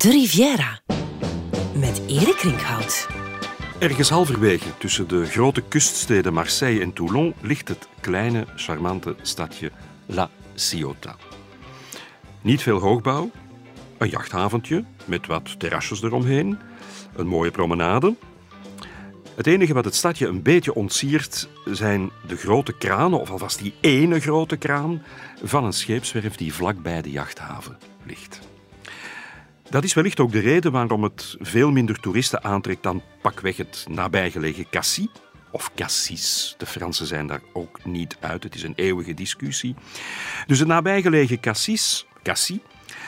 De Riviera met Erik Rinkhout. Ergens halverwege tussen de grote kuststeden Marseille en Toulon ligt het kleine, charmante stadje La Ciotat. Niet veel hoogbouw, een jachthaventje met wat terrasjes eromheen, een mooie promenade. Het enige wat het stadje een beetje ontsiert zijn de grote kranen, of alvast die ene grote kraan, van een scheepswerf die vlakbij de jachthaven ligt. Dat is wellicht ook de reden waarom het veel minder toeristen aantrekt dan pakweg het nabijgelegen Cassis. Of Cassis. De Fransen zijn daar ook niet uit. Het is een eeuwige discussie. Dus het nabijgelegen Cassis, Cassis,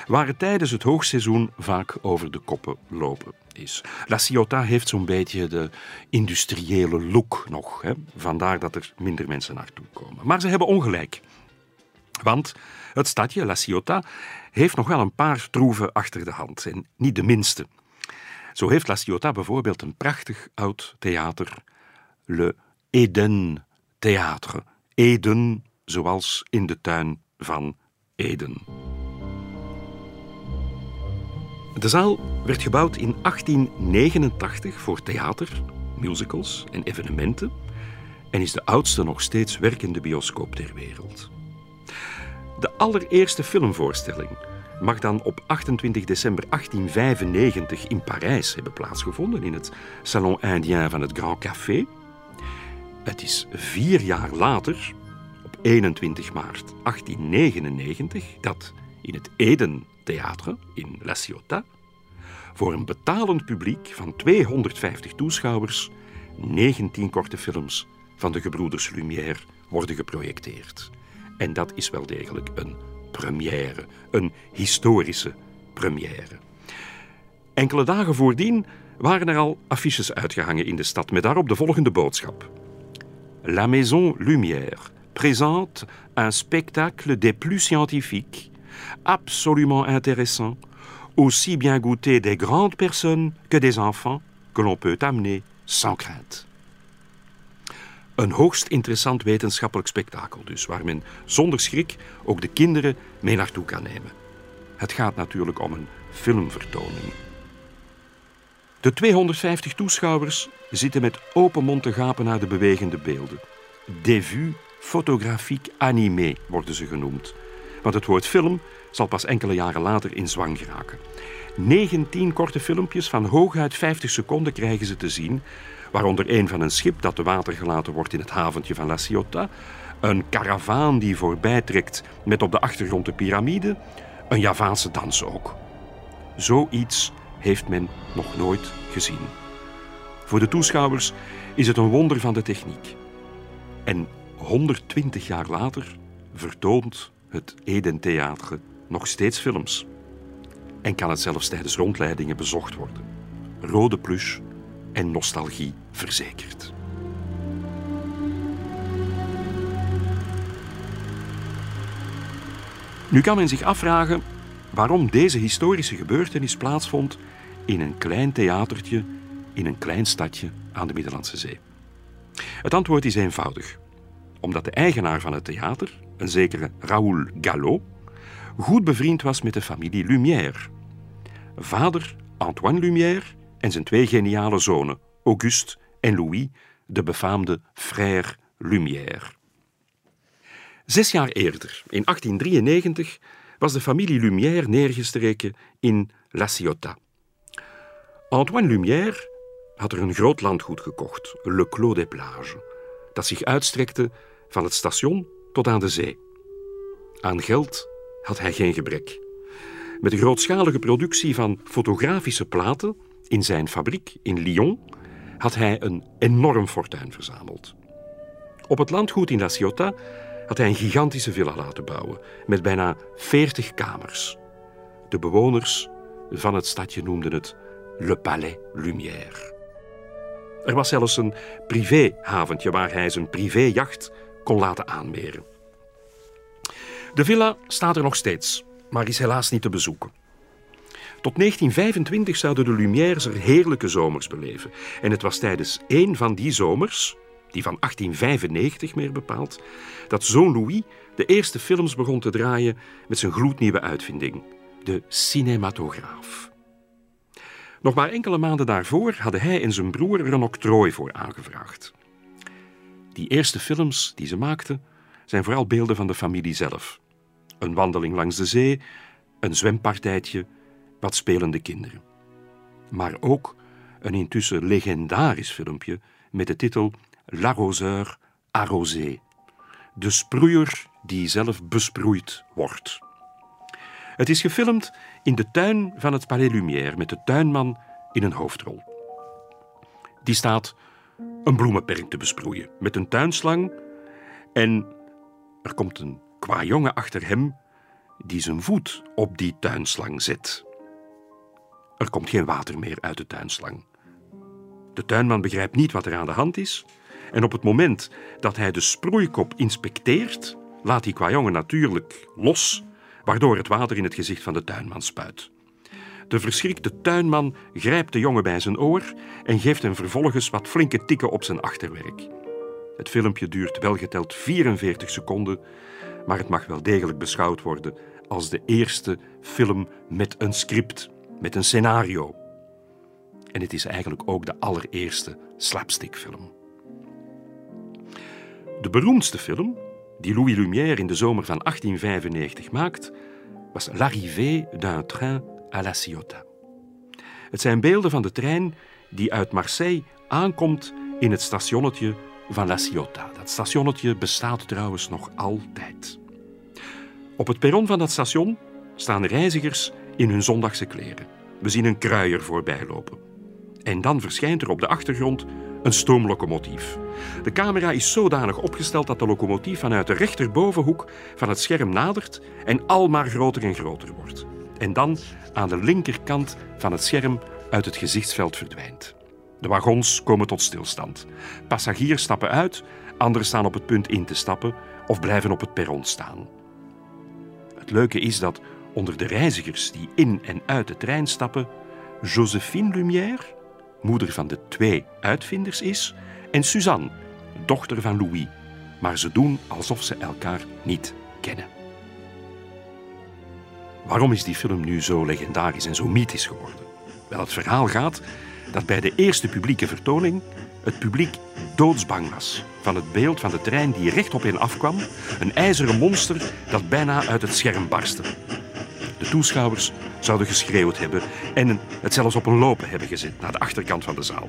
waar het tijdens het hoogseizoen vaak over de koppen lopen is. La Ciotat heeft zo'n beetje de industriële look nog. Hè? Vandaar dat er minder mensen naartoe komen. Maar ze hebben ongelijk. Want het stadje, La Ciotat, heeft nog wel een paar troeven achter de hand. En niet de minste. Zo heeft La Ciotat bijvoorbeeld een prachtig oud theater, Le Eden Theatre. Eden, zoals in de tuin van Eden. De zaal werd gebouwd in 1889 voor theater, musicals en evenementen en is de oudste nog steeds werkende bioscoop ter wereld. De allereerste filmvoorstelling mag dan op 28 december 1895 in Parijs hebben plaatsgevonden, in het Salon Indien van het Grand Café. Het is vier jaar later, op 21 maart 1899, dat in het Eden Theater in La Ciotat voor een betalend publiek van 250 toeschouwers 19 korte films van de gebroeders Lumière worden geprojecteerd. En dat is wel degelijk een première, een historische première. Enkele dagen voordien waren er al affiches uitgehangen in de stad met daarop de volgende boodschap. La Maison Lumière présente un spectacle des plus scientifiques, absolument intéressant, aussi bien goûté des grandes personnes que des enfants que l'on peut amener sans crainte. Een hoogst interessant wetenschappelijk spektakel dus, waar men zonder schrik ook de kinderen mee naartoe kan nemen. Het gaat natuurlijk om een filmvertoning. De 250 toeschouwers zitten met open mond te gapen naar de bewegende beelden. Des vues photographiques animées worden ze genoemd. Want het woord film zal pas enkele jaren later in zwang geraken. 19 korte filmpjes van hooguit 50 seconden krijgen ze te zien, waaronder een van een schip dat te water gelaten wordt in het haventje van La Ciotat, een karavaan die voorbij trekt met op de achtergrond de piramide, een Javaanse dans ook. Zoiets heeft men nog nooit gezien. Voor de toeschouwers is het een wonder van de techniek. En 120 jaar later vertoont het Eden Theater nog steeds films. En kan het zelfs tijdens rondleidingen bezocht worden. Rode plush en nostalgie verzekerd. Nu kan men zich afvragen waarom deze historische gebeurtenis plaatsvond in een klein theatertje in een klein stadje aan de Middellandse Zee. Het antwoord is eenvoudig. Omdat de eigenaar van het theater, een zekere Raoul Gallo, goed bevriend was met de familie Lumière. Vader Antoine Lumière en zijn twee geniale zonen, Auguste en Louis, de befaamde Frère Lumière. Zes jaar eerder, in 1893, was de familie Lumière neergestreken in La Ciotat. Antoine Lumière had er een groot landgoed gekocht, Le Clos des Plages, dat zich uitstrekte van het station tot aan de zee. Aan geld had hij geen gebrek. Met de grootschalige productie van fotografische platen in zijn fabriek in Lyon had hij een enorm fortuin verzameld. Op het landgoed in La had hij een gigantische villa laten bouwen met bijna 40 kamers. De bewoners van het stadje noemden het Le Palais Lumière. Er was zelfs een privéhaventje waar hij zijn privéjacht kon laten aanmeren. De villa staat er nog steeds, maar is helaas niet te bezoeken. Tot 1925 zouden de Lumières er heerlijke zomers beleven. En het was tijdens één van die zomers, die van 1895 meer bepaald, dat zoon Louis de eerste films begon te draaien met zijn gloednieuwe uitvinding, de cinematograaf. Nog maar enkele maanden daarvoor hadden hij en zijn broer er een octrooi voor aangevraagd. Die eerste films die ze maakten zijn vooral beelden van de familie zelf. Een wandeling langs de zee, een zwempartijtje, wat spelende kinderen. Maar ook een intussen legendarisch filmpje met de titel L'arroseur arrosé. De sproeier die zelf besproeid wordt. Het is gefilmd in de tuin van het Palais Lumière met de tuinman in een hoofdrol. Die staat een bloemenperk te besproeien met een tuinslang en er komt een kwajongen achter hem die zijn voet op die tuinslang zet. Er komt geen water meer uit de tuinslang. De tuinman begrijpt niet wat er aan de hand is en op het moment dat hij de sproeikop inspecteert, laat die kwajongen natuurlijk los, waardoor het water in het gezicht van de tuinman spuit. De verschrikte tuinman grijpt de jongen bij zijn oor en geeft hem vervolgens wat flinke tikken op zijn achterwerk. Het filmpje duurt welgeteld 44 seconden, maar het mag wel degelijk beschouwd worden als de eerste film met een script, met een scenario. En het is eigenlijk ook de allereerste slapstickfilm. De beroemdste film die Louis Lumière in de zomer van 1895 maakt, was L'arrivée d'un train à La Ciotat. Het zijn beelden van de trein die uit Marseille aankomt in het stationnetje van La Ciotat. Dat stationnetje bestaat trouwens nog altijd. Op het perron van dat station staan reizigers in hun zondagse kleren. We zien een kruier voorbij lopen. En dan verschijnt er op de achtergrond een stoomlocomotief. De camera is zodanig opgesteld dat de locomotief vanuit de rechterbovenhoek van het scherm nadert en almaar groter en groter wordt. En dan aan de linkerkant van het scherm uit het gezichtsveld verdwijnt. De wagons komen tot stilstand. Passagiers stappen uit, anderen staan op het punt in te stappen of blijven op het perron staan. Het leuke is dat onder de reizigers die in en uit de trein stappen, Josephine Lumière, moeder van de twee uitvinders, is, en Suzanne, dochter van Louis. Maar ze doen alsof ze elkaar niet kennen. Waarom is die film nu zo legendarisch en zo mythisch geworden? Wel, het verhaal gaat dat bij de eerste publieke vertoning het publiek doodsbang was van het beeld van de trein die recht op hen afkwam, een ijzeren monster dat bijna uit het scherm barstte. De toeschouwers zouden geschreeuwd hebben en het zelfs op een lopen hebben gezet naar de achterkant van de zaal.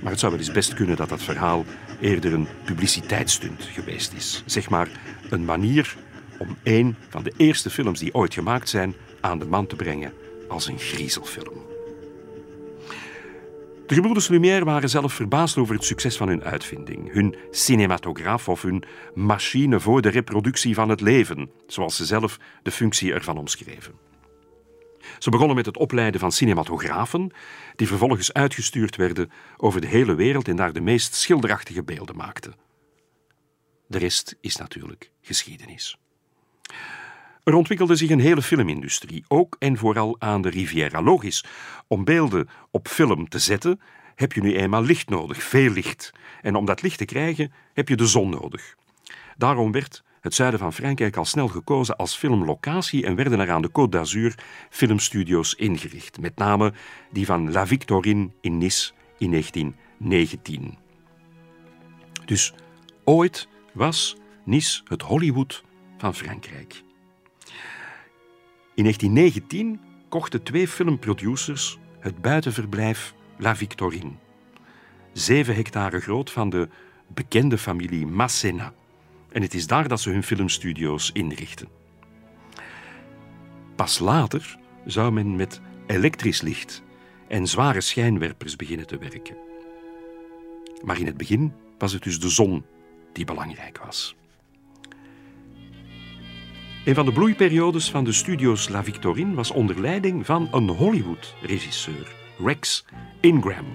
Maar het zou wel eens best kunnen dat dat verhaal eerder een publiciteitsstunt geweest is. Zeg maar een manier om een van de eerste films die ooit gemaakt zijn aan de man te brengen als een griezelfilm. De gebroeders Lumière waren zelf verbaasd over het succes van hun uitvinding, hun cinematograaf of hun machine voor de reproductie van het leven, zoals ze zelf de functie ervan omschreven. Ze begonnen met het opleiden van cinematografen, die vervolgens uitgestuurd werden over de hele wereld en daar de meest schilderachtige beelden maakten. De rest is natuurlijk geschiedenis. Er ontwikkelde zich een hele filmindustrie, ook en vooral aan de Riviera. Logisch, om beelden op film te zetten, heb je nu eenmaal licht nodig, veel licht. En om dat licht te krijgen, heb je de zon nodig. Daarom werd het zuiden van Frankrijk al snel gekozen als filmlocatie en werden er aan de Côte d'Azur filmstudio's ingericht, met name die van La Victorine in Nice in 1919. Dus ooit was Nice het Hollywood van Frankrijk. In 1919 kochten twee filmproducers het buitenverblijf La Victorine. Zeven hectare groot van de bekende familie Massena. En het is daar dat ze hun filmstudio's inrichten. Pas later zou men met elektrisch licht en zware schijnwerpers beginnen te werken. Maar in het begin was het dus de zon die belangrijk was. Een van de bloeiperiodes van de studio's La Victorine was onder leiding van een Hollywood-regisseur, Rex Ingram,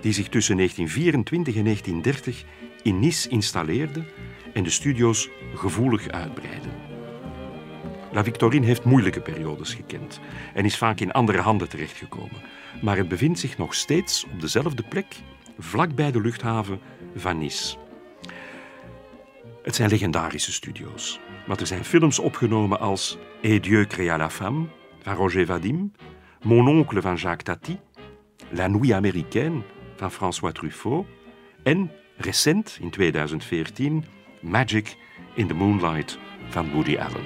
die zich tussen 1924 en 1930 in Nice installeerde en de studio's gevoelig uitbreidde. La Victorine heeft moeilijke periodes gekend en is vaak in andere handen terechtgekomen, maar het bevindt zich nog steeds op dezelfde plek, vlakbij de luchthaven van Nice. Het zijn legendarische studio's. Want er zijn films opgenomen als Et Dieu créa la femme van Roger Vadim, Mon oncle van Jacques Tati, La Nuit américaine van François Truffaut en recent in 2014 Magic in the Moonlight van Woody Allen.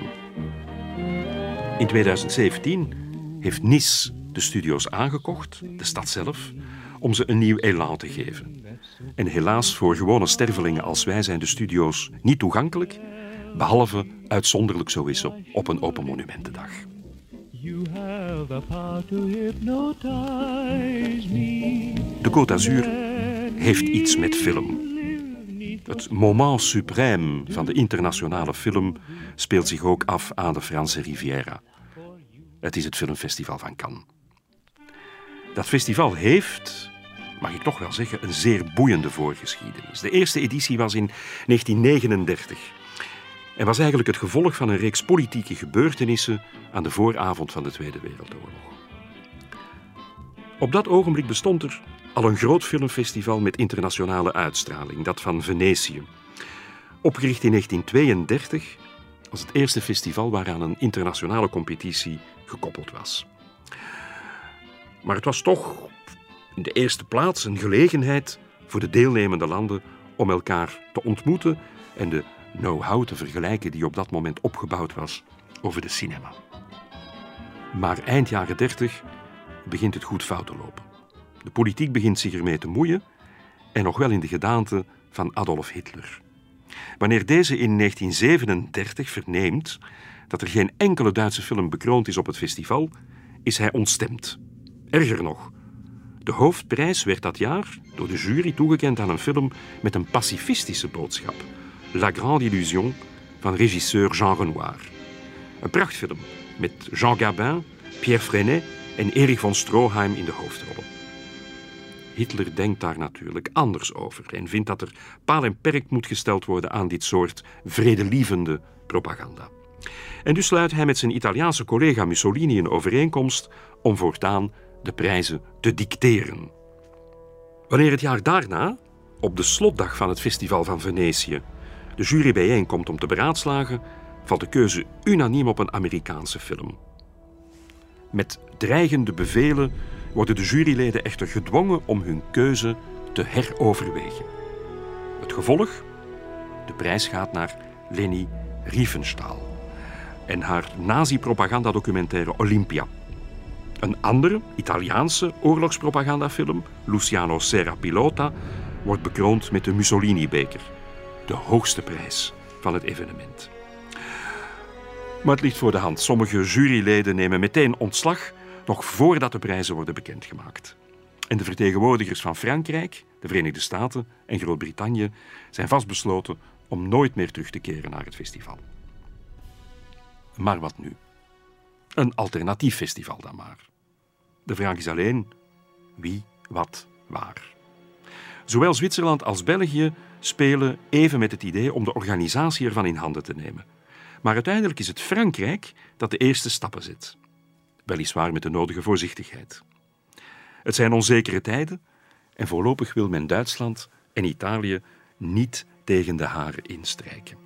In 2017 heeft Nice de studio's aangekocht, de stad zelf, om ze een nieuw elan te geven. En helaas voor gewone stervelingen als wij zijn de studio's niet toegankelijk, behalve uitzonderlijk zo is op een open monumentendag. De Côte d'Azur heeft iets met film. Het moment suprême van de internationale film speelt zich ook af aan de Franse Riviera. Het is het filmfestival van Cannes. Dat festival heeft, mag ik toch wel zeggen, een zeer boeiende voorgeschiedenis. De eerste editie was in 1939 en was eigenlijk het gevolg van een reeks politieke gebeurtenissen aan de vooravond van de Tweede Wereldoorlog. Op dat ogenblik bestond er al een groot filmfestival met internationale uitstraling, dat van Venetië. Opgericht in 1932 als het eerste festival waaraan een internationale competitie gekoppeld was. Maar het was toch in de eerste plaats een gelegenheid voor de deelnemende landen om elkaar te ontmoeten en de know-how te vergelijken die op dat moment opgebouwd was over de cinema. Maar eind jaren 30 begint het goed fout te lopen. De politiek begint zich ermee te moeien en nog wel in de gedaante van Adolf Hitler. Wanneer deze in 1937 verneemt dat er geen enkele Duitse film bekroond is op het festival, is hij ontstemd. Erger nog, de hoofdprijs werd dat jaar door de jury toegekend aan een film met een pacifistische boodschap. La Grande Illusion van regisseur Jean Renoir. Een prachtfilm met Jean Gabin, Pierre Freinet en Erich von Stroheim in de hoofdrollen. Hitler denkt daar natuurlijk anders over en vindt dat er paal en perk moet gesteld worden aan dit soort vredelievende propaganda. En dus sluit hij met zijn Italiaanse collega Mussolini een overeenkomst om voortaan de prijzen te dicteren. Wanneer het jaar daarna, op de slotdag van het Festival van Venetië, de jury bijeenkomt om te beraadslagen, valt de keuze unaniem op een Amerikaanse film. Met dreigende bevelen worden de juryleden echter gedwongen om hun keuze te heroverwegen. Het gevolg? De prijs gaat naar Leni Riefenstahl en haar nazi-propagandadocumentaire Olympia. Een andere, Italiaanse oorlogspropagandafilm, Luciano Serra Pilota, wordt bekroond met de Mussolini-beker, de hoogste prijs van het evenement. Maar het ligt voor de hand. Sommige juryleden nemen meteen ontslag, nog voordat de prijzen worden bekendgemaakt. En de vertegenwoordigers van Frankrijk, de Verenigde Staten en Groot-Brittannië zijn vastbesloten om nooit meer terug te keren naar het festival. Maar wat nu? Een alternatief festival dan maar. De vraag is alleen wie, wat, waar. Zowel Zwitserland als België spelen even met het idee om de organisatie ervan in handen te nemen. Maar uiteindelijk is het Frankrijk dat de eerste stappen zet. Weliswaar met de nodige voorzichtigheid. Het zijn onzekere tijden en voorlopig wil men Duitsland en Italië niet tegen de haren instrijken.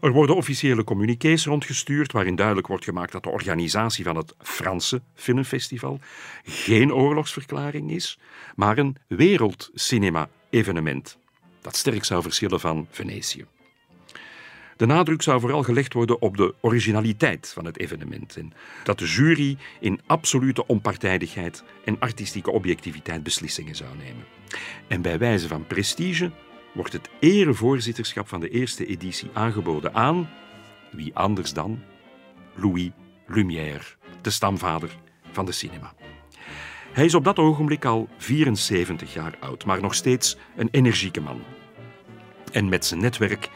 Er worden officiële communiqués rondgestuurd waarin duidelijk wordt gemaakt dat de organisatie van het Franse Filmfestival geen oorlogsverklaring is, maar een wereldcinema-evenement dat sterk zou verschillen van Venetië. De nadruk zou vooral gelegd worden op de originaliteit van het evenement en dat de jury in absolute onpartijdigheid en artistieke objectiviteit beslissingen zou nemen. En bij wijze van prestige wordt het erevoorzitterschap van de eerste editie aangeboden aan wie anders dan Louis Lumière, de stamvader van de cinema. Hij is op dat ogenblik al 74 jaar oud, maar nog steeds een energieke man. En met zijn netwerk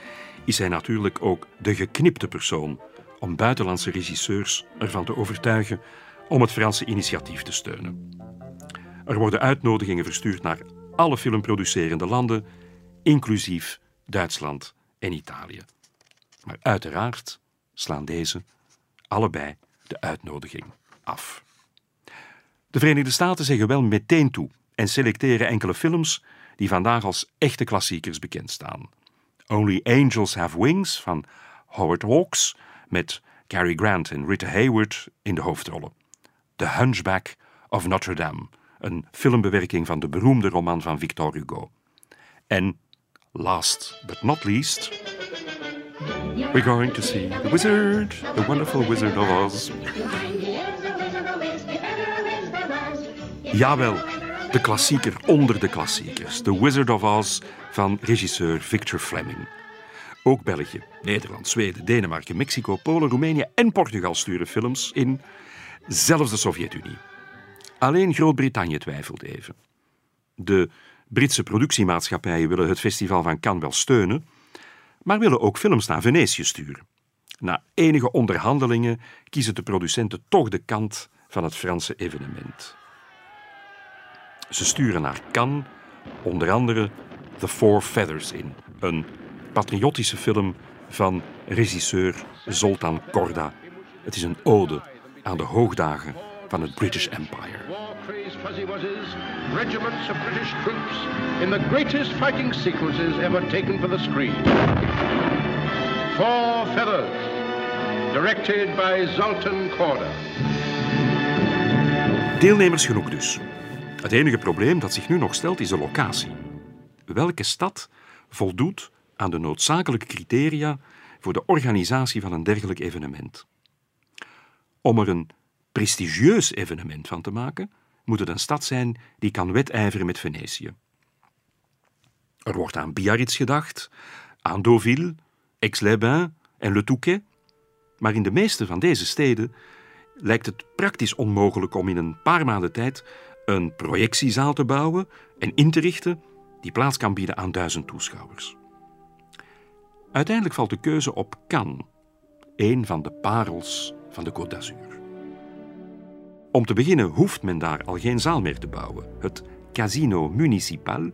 is hij natuurlijk ook de geknipte persoon om buitenlandse regisseurs ervan te overtuigen om het Franse initiatief te steunen. Er worden uitnodigingen verstuurd naar alle filmproducerende landen inclusief Duitsland en Italië. Maar uiteraard slaan deze allebei de uitnodiging af. De Verenigde Staten zeggen wel meteen toe en selecteren enkele films die vandaag als echte klassiekers bekend staan. Only Angels Have Wings van Howard Hawks met Cary Grant en Rita Hayworth in de hoofdrollen. The Hunchback of Notre Dame, een filmbewerking van de beroemde roman van Victor Hugo. En last but not least, we're going to see The Wizard, The Wonderful Wizard of Oz. Jawel, de klassieker onder de klassiekers. The Wizard of Oz van regisseur Victor Fleming. Ook België, Nederland, Zweden, Denemarken, Mexico, Polen, Roemenië en Portugal sturen films in. Zelfs de Sovjet-Unie. Alleen Groot-Brittannië twijfelt even. De Britse productiemaatschappijen willen het festival van Cannes wel steunen, maar willen ook films naar Venetië sturen. Na enige onderhandelingen kiezen de producenten toch de kant van het Franse evenement. Ze sturen naar Cannes onder andere The Four Feathers in, een patriotische film van regisseur Zoltan Korda. Het is een ode aan de hoogdagen van het British Empire. War-crazed fuzzy wuzzes, regiments of British troops in the greatest fighting sequences ever taken for the screen. Four Feathers, directed by Zoltan Korda. Deelnemers genoeg dus. Het enige probleem dat zich nu nog stelt is de locatie. Welke stad voldoet aan de noodzakelijke criteria voor de organisatie van een dergelijk evenement? Om er een prestigieus evenement van te maken, moet het een stad zijn die kan wedijveren met Venetië. Er wordt aan Biarritz gedacht, aan Deauville, Aix-les-Bains en Le Touquet, maar in de meeste van deze steden lijkt het praktisch onmogelijk om in een paar maanden tijd een projectiezaal te bouwen en in te richten die plaats kan bieden aan duizend toeschouwers. Uiteindelijk valt de keuze op Cannes, een van de parels van de Côte d'Azur. Om te beginnen hoeft men daar al geen zaal meer te bouwen. Het Casino Municipal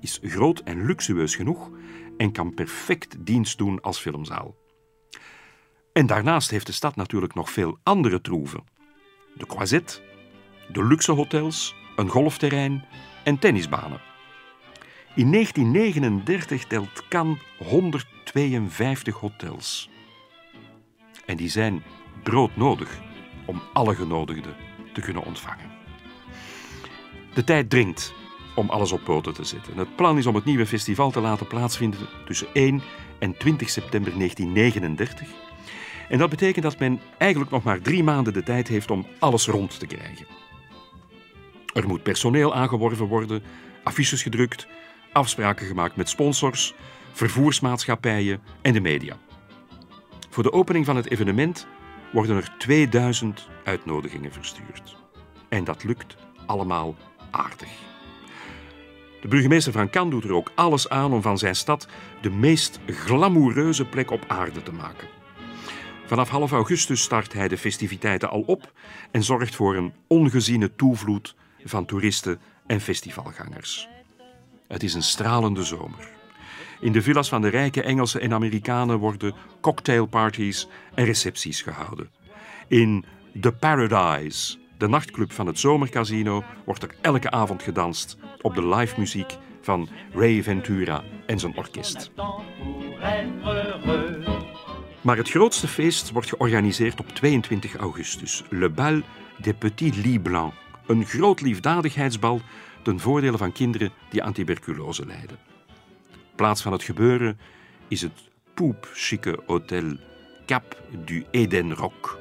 is groot en luxueus genoeg en kan perfect dienst doen als filmzaal. En daarnaast heeft de stad natuurlijk nog veel andere troeven. De Croisette, de luxe hotels, een golfterrein en tennisbanen. In 1939 telt Cannes 152 hotels. En die zijn broodnodig om alle genodigden te kunnen ontvangen. De tijd dringt om alles op poten te zetten. Het plan is om het nieuwe festival te laten plaatsvinden tussen 1 en 20 september 1939. En dat betekent dat men eigenlijk nog maar drie maanden de tijd heeft om alles rond te krijgen. Er moet personeel aangeworven worden, affiches gedrukt, afspraken gemaakt met sponsors, vervoersmaatschappijen en de media. Voor de opening van het evenement worden er 2000 uitnodigingen verstuurd. En dat lukt allemaal aardig. De burgemeester van Cannes doet er ook alles aan om van zijn stad de meest glamoureuze plek op aarde te maken. Vanaf half augustus start hij de festiviteiten al op en zorgt voor een ongeziene toevloed van toeristen en festivalgangers. Het is een stralende zomer. In de villas van de rijke Engelsen en Amerikanen worden cocktailparties en recepties gehouden. In The Paradise, de nachtclub van het zomercasino, wordt er elke avond gedanst op de live muziek van Ray Ventura en zijn orkest. Maar het grootste feest wordt georganiseerd op 22 augustus, Le Bal des Petits Lits Blancs, een groot liefdadigheidsbal ten voordele van kinderen die aan tuberculose lijden. Plaats van het gebeuren is het poepchique hotel Cap du Eden Rock.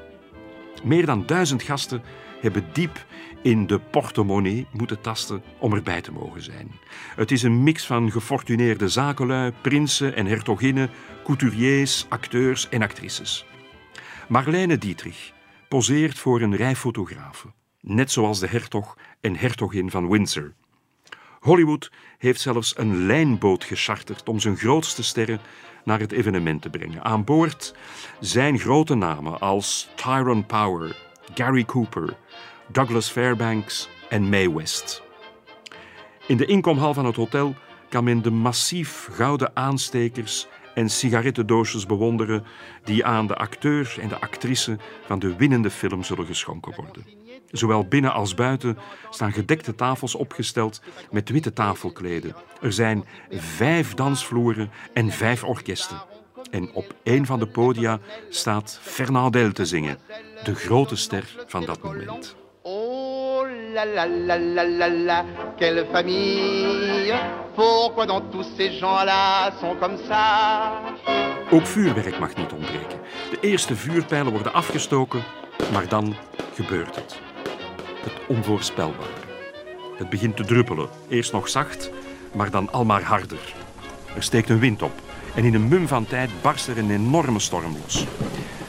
Meer dan duizend gasten hebben diep in de portemonnee moeten tasten om erbij te mogen zijn. Het is een mix van gefortuneerde zakenlui, prinsen en hertoginnen, couturiers, acteurs en actrices. Marlene Dietrich poseert voor een rij fotografen, net zoals de hertog en hertogin van Windsor. Hollywood heeft zelfs een lijnboot gecharterd om zijn grootste sterren naar het evenement te brengen. Aan boord zijn grote namen als Tyrone Power, Gary Cooper, Douglas Fairbanks en Mae West. In de inkomhal van het hotel kan men de massief gouden aanstekers en sigarettendoosjes bewonderen die aan de acteur en de actrice van de winnende film zullen geschonken worden. Zowel binnen als buiten staan gedekte tafels opgesteld met witte tafelkleden. Er zijn vijf dansvloeren en vijf orkesten. En op een van de podia staat Fernandel te zingen, de grote ster van dat moment. la la la la la la, quelle famille. Pourquoi dans tous ces gens-là sont comme ça Ook vuurwerk mag niet ontbreken. De eerste vuurpijlen worden afgestoken, maar dan gebeurt het. Het onvoorspelbare. Het begint te druppelen, eerst nog zacht, maar dan al maar harder. Er steekt een wind op en in een mum van tijd barst er een enorme storm los.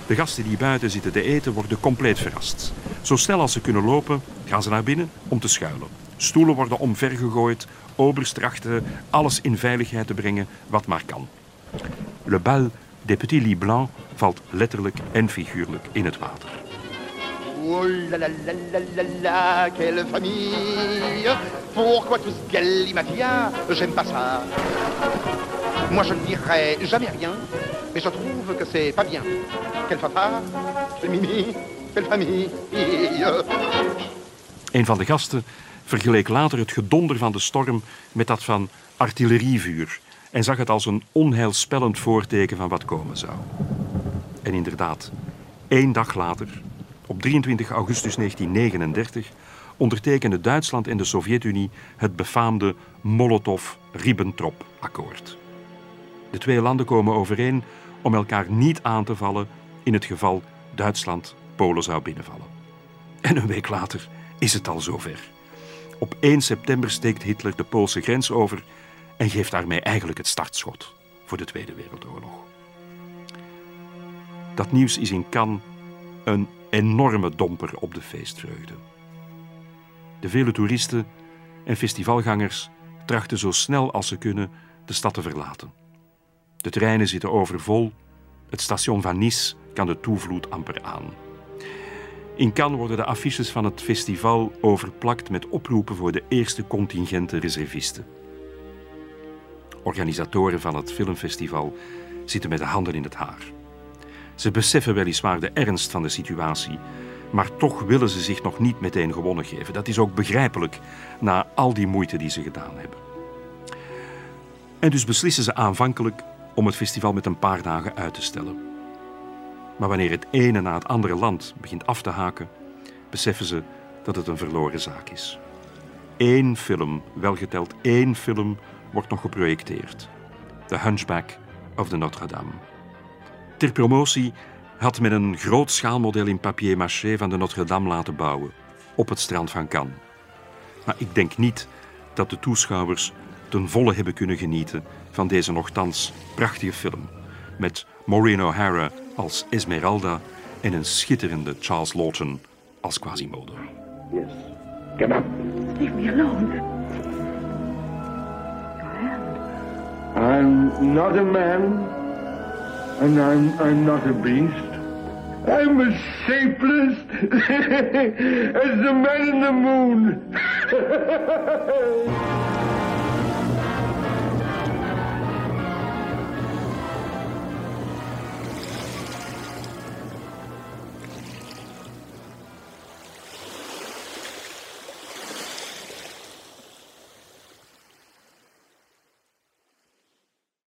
De gasten die buiten zitten te eten worden compleet verrast. Zo snel als ze kunnen lopen, gaan ze naar binnen om te schuilen. Stoelen worden omvergegooid, obers trachten alles in veiligheid te brengen wat maar kan. Le bal des petits lits valt letterlijk en figuurlijk in het water. Oh la la la la, quelle famille Pourquoi tout ce galimatia J'aime pas ça. Moi je ne dirai jamais rien, mais je trouve que c'est pas bien. Quelle papa, quelle mimi, quelle famille. Een van de gasten vergeleek later het gedonder van de storm met dat van artillerievuur en zag het als een onheilspellend voorteken van wat komen zou. En inderdaad, één dag later, op 23 augustus 1939, ondertekenden Duitsland en de Sovjet-Unie het befaamde Molotov-Ribbentrop-akkoord. De twee landen komen overeen om elkaar niet aan te vallen in het geval Duitsland Polen zou binnenvallen. En een week later is het al zover. Op 1 september steekt Hitler de Poolse grens over en geeft daarmee eigenlijk het startschot voor de Tweede Wereldoorlog. Dat nieuws is in Cannes een enorme domper op de feestvreugde. De vele toeristen en festivalgangers trachten zo snel als ze kunnen de stad te verlaten. De treinen zitten overvol, het station van Nice kan de toevloed amper aan. In Cannes worden de affiches van het festival overplakt met oproepen voor de eerste contingente reservisten. Organisatoren van het filmfestival zitten met de handen in het haar. Ze beseffen weliswaar de ernst van de situatie, maar toch willen ze zich nog niet meteen gewonnen geven. Dat is ook begrijpelijk na al die moeite die ze gedaan hebben. En dus beslissen ze aanvankelijk om het festival met een paar dagen uit te stellen. Maar wanneer het ene na het andere land begint af te haken, beseffen ze dat het een verloren zaak is. Eén film, welgeteld één film, wordt nog geprojecteerd. The Hunchback of the Notre Dame. Ter promotie had men een groot schaalmodel in papier-maché van de Notre Dame laten bouwen, op het strand van Cannes. Maar ik denk niet dat de toeschouwers ten volle hebben kunnen genieten van deze nogthans prachtige film, met Maureen O'Hara als Esmeralda en een schitterende Charles Lawton als Quasimodo. Yes. Get up. Leave me alone. I'm not a man, and I'm, I'm not a beast. I'm as shapeless as the man in the moon.